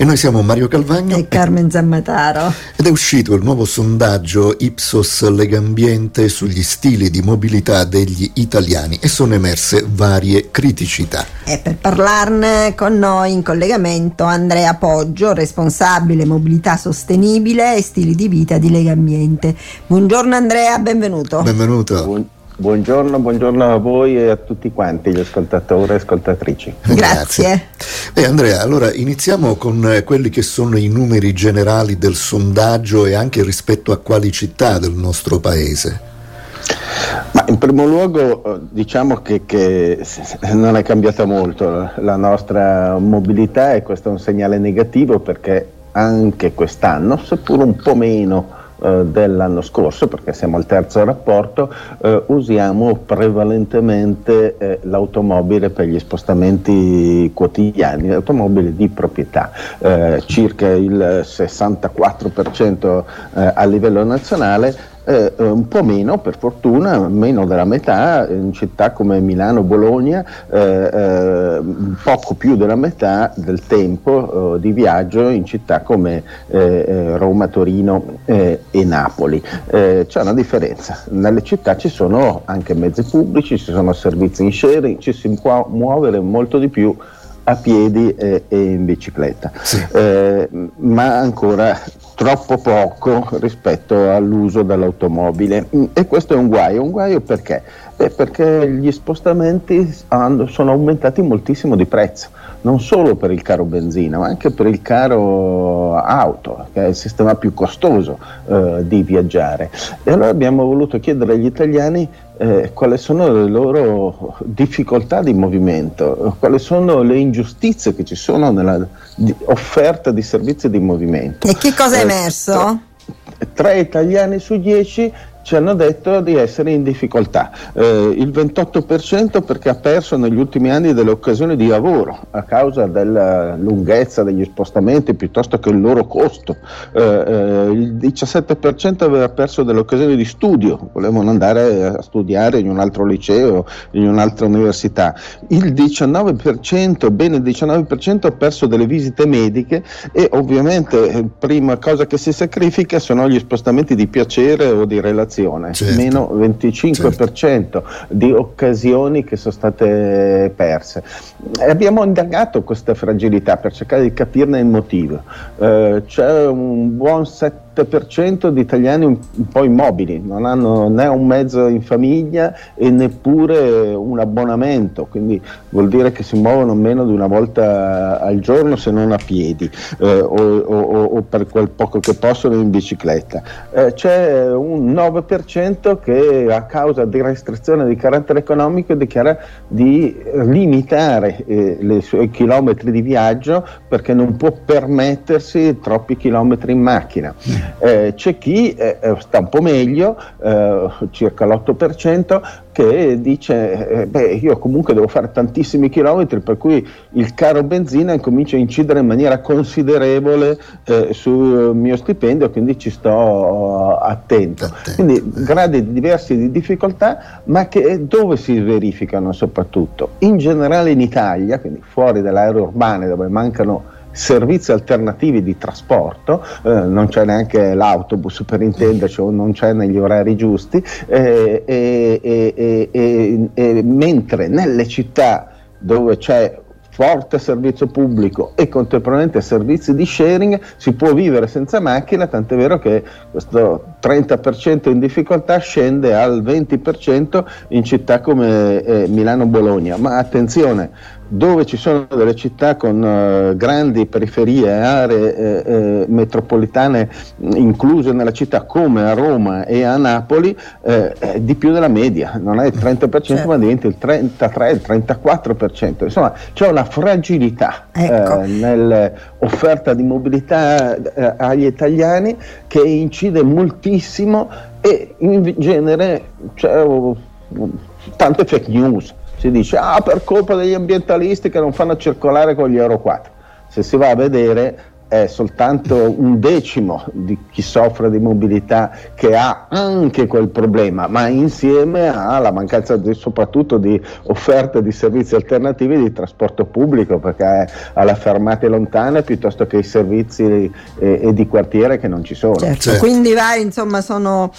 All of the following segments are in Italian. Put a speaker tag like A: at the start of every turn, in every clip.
A: E noi siamo Mario Calvagno
B: e Carmen Zammataro.
A: Ed è uscito il nuovo sondaggio Ipsos Legambiente sugli stili di mobilità degli italiani e sono emerse varie criticità.
B: E per parlarne con noi in collegamento Andrea Poggio, responsabile mobilità sostenibile e stili di vita di Legambiente. Buongiorno Andrea, benvenuto.
A: Benvenuto.
C: Buon- Buongiorno, buongiorno, a voi e a tutti quanti gli ascoltatori e ascoltatrici.
B: Grazie.
A: E Andrea, allora iniziamo con eh, quelli che sono i numeri generali del sondaggio e anche rispetto a quali città del nostro paese.
C: Ma in primo luogo eh, diciamo che, che, non è cambiata molto la nostra mobilità e questo è un segnale negativo perché anche quest'anno, seppur un po' meno eh, dell'anno scorso, perché siamo al terzo rapporto, eh, usiamo prevalentemente eh, l'automobile per gli spostamenti quotidiani, l'automobile di proprietà, eh, circa il 64% eh, a livello nazionale eh, un po' meno per fortuna, meno della metà in città come Milano, Bologna, eh, eh, poco più della metà del tempo eh, di viaggio in città come eh, eh, Roma, Torino e Napoli. c'è una differenza, nelle città ci sono anche mezzi pubblici, ci sono servizi in sharing, ci si può muovere molto di più a piedi e, e in bicicletta, sì. eh, ma ancora troppo poco rispetto all'uso dell'automobile e questo è un guaio, un guaio perché? Beh, perché gli spostamenti hanno, sono aumentati moltissimo di prezzo, non solo per il caro benzina ma anche per il caro auto, che è il sistema più costoso eh, di viaggiare. E allora abbiamo voluto chiedere agli italiani eh, quali sono le loro difficoltà di movimento, quali sono le ingiustizie che ci sono nella di, offerta di servizi di movimento.
B: E che cosa è eh, emerso?
C: Tre italiani su dieci ci hanno detto di essere in difficoltà, eh, il 28% perché ha perso negli ultimi anni delle occasioni di lavoro a causa della lunghezza degli spostamenti piuttosto che il loro costo, eh, eh, il 17% aveva perso delle occasioni di studio, volevano andare a studiare in un altro liceo, in un'altra università, il 19%, bene il 19% ha perso delle visite mediche e ovviamente la eh, prima cosa che si sacrifica sono gli spostamenti di piacere o di relazione popolazione, certo. meno 25% certo. di occasioni che sono state perse. E abbiamo indagato questa fragilità per cercare di capirne il motivo. Eh, c'è un buon 7 7% di italiani un, un, po' immobili, non hanno né un mezzo in famiglia e neppure un abbonamento, quindi vuol dire che si muovono meno di una volta al giorno se non a piedi eh, o, o, o, per quel poco che possono in bicicletta. Eh, c'è un 9% che a causa di restrizioni di carattere economico dichiara di limitare eh, i suoi chilometri di viaggio perché non può permettersi troppi chilometri in macchina. Eh, c'è chi eh, eh, sta un po' meglio, eh, circa l'8%, che dice eh, beh io comunque devo fare tantissimi chilometri per cui il caro benzina comincia a incidere in maniera considerevole eh, sul mio stipendio quindi ci sto attento. Quindi gradi diversi di difficoltà ma che dove si verificano soprattutto? In generale in Italia, quindi fuori dalle aree urbane dove mancano servizi alternativi di trasporto, eh, non c'è neanche l'autobus per intenderci o non c'è negli orari giusti, eh, e, mentre nelle città dove c'è forte servizio pubblico e contemporaneamente servizi di sharing si può vivere senza macchina, tant'è vero che questo 30% in difficoltà scende al 20% in città come eh, Milano-Bologna. Ma attenzione, dove ci sono delle città con uh, grandi periferie, aree eh, eh, metropolitane incluse nella città come a Roma e a Napoli, eh, è di più della media, non è il 30% certo. ma diventa il 33, il 34%. Insomma c'è una fragilità ecco. Eh, nell'offerta di mobilità eh, agli italiani che incide moltissimo e in genere c'è tante fake news si dice ah per colpa degli ambientalisti che non fanno circolare con gli Euro 4. Se si va a vedere è soltanto un decimo di chi soffre di mobilità che ha anche quel problema, ma insieme alla mancanza di, soprattutto di offerte di servizi alternativi di trasporto pubblico, perché alle fermate lontane piuttosto che i servizi e, e di quartiere che non ci sono.
B: Certo. Certo. Quindi vari insomma sono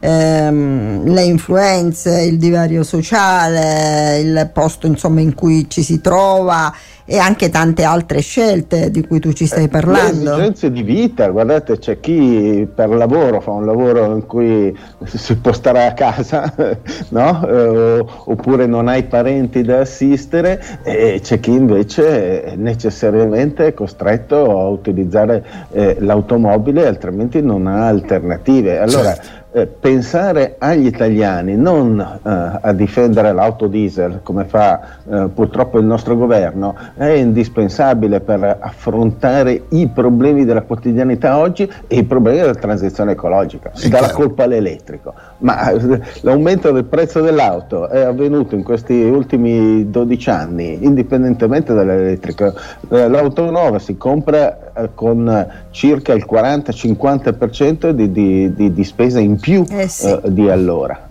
B: ehm, le influenze, il divario sociale, il posto insomma in cui ci si trova e anche tante altre scelte di cui tu ci stai parlando.
C: Le esigenze di vita, guardate, c'è chi per lavoro fa un lavoro in cui si può stare a casa, no? eh, oppure non hai parenti da assistere, e c'è chi invece è necessariamente costretto a utilizzare eh, l'automobile, altrimenti non ha alternative. Allora, certo eh, pensare agli italiani, non eh, a difendere l'auto diesel come fa eh, purtroppo il nostro governo, è indispensabile per affrontare i problemi della quotidianità oggi e i problemi della transizione ecologica. Si dà la colpa all'elettrico, ma eh, l'aumento del prezzo dell'auto è avvenuto in questi ultimi 12 anni, indipendentemente dall'elettrico. Eh, l'auto nuova si compra con circa il 40-50% di, di, di, di spesa in più eh sì. eh, di allora.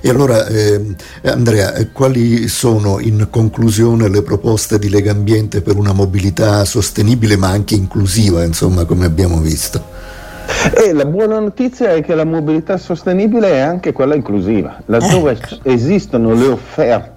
A: E allora eh, Andrea, eh, quali sono in conclusione le proposte di Lega Ambiente per una mobilità sostenibile ma anche inclusiva, insomma, come abbiamo visto?
C: E la buona notizia è che la mobilità sostenibile è anche quella inclusiva, laddove ecco. esistono le offerte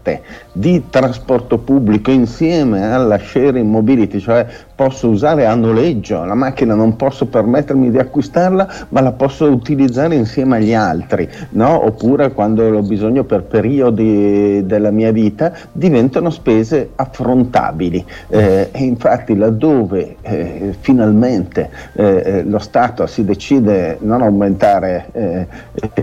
C: di trasporto pubblico insieme alla sharing mobility, cioè posso usare a noleggio la macchina, non posso permettermi di acquistarla, ma la posso utilizzare insieme agli altri, no? oppure quando ho bisogno per periodi della mia vita, diventano spese affrontabili. Eh, e infatti laddove eh, finalmente eh, lo Stato si decide non aumentare eh,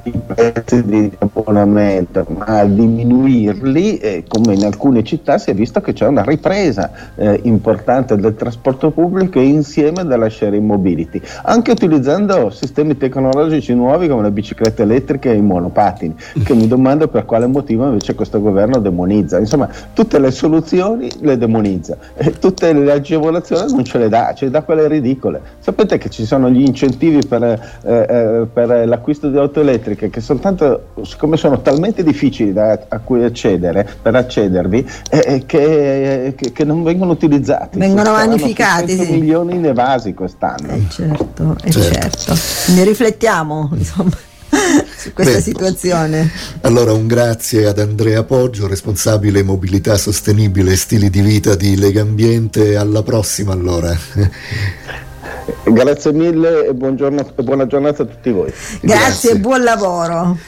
C: i prezzi di abbonamento, ma a diminuirli, eh, come in alcune città si è visto che c'è una ripresa eh, importante del trasporto pubblico insieme della sharing mobility, anche utilizzando sistemi tecnologici nuovi come le biciclette elettriche e i monopattini, che mi domando per quale motivo invece questo governo demonizza. Insomma, tutte le soluzioni le demonizza e tutte le agevolazioni non ce le dà, ce le dà quelle ridicole. Sapete che ci sono gli incentivi per, eh, eh, per l'acquisto di auto elettriche che soltanto, siccome sono talmente difficili da, a cui accedere, per accedervi, eh, eh che, che, che, non vengono utilizzati.
B: Vengono vanificati complicati.
C: Sì. milioni in evasi quest'anno.
B: Eh certo, eh certo. certo. Ne riflettiamo, insomma. Su questa Beh, situazione.
A: Allora un grazie ad Andrea Poggio, responsabile mobilità sostenibile e stili di vita di Lega Ambiente. Alla prossima allora.
C: Grazie mille e, buongiorno, e buona giornata a tutti voi.
B: Grazie, grazie. e buon lavoro.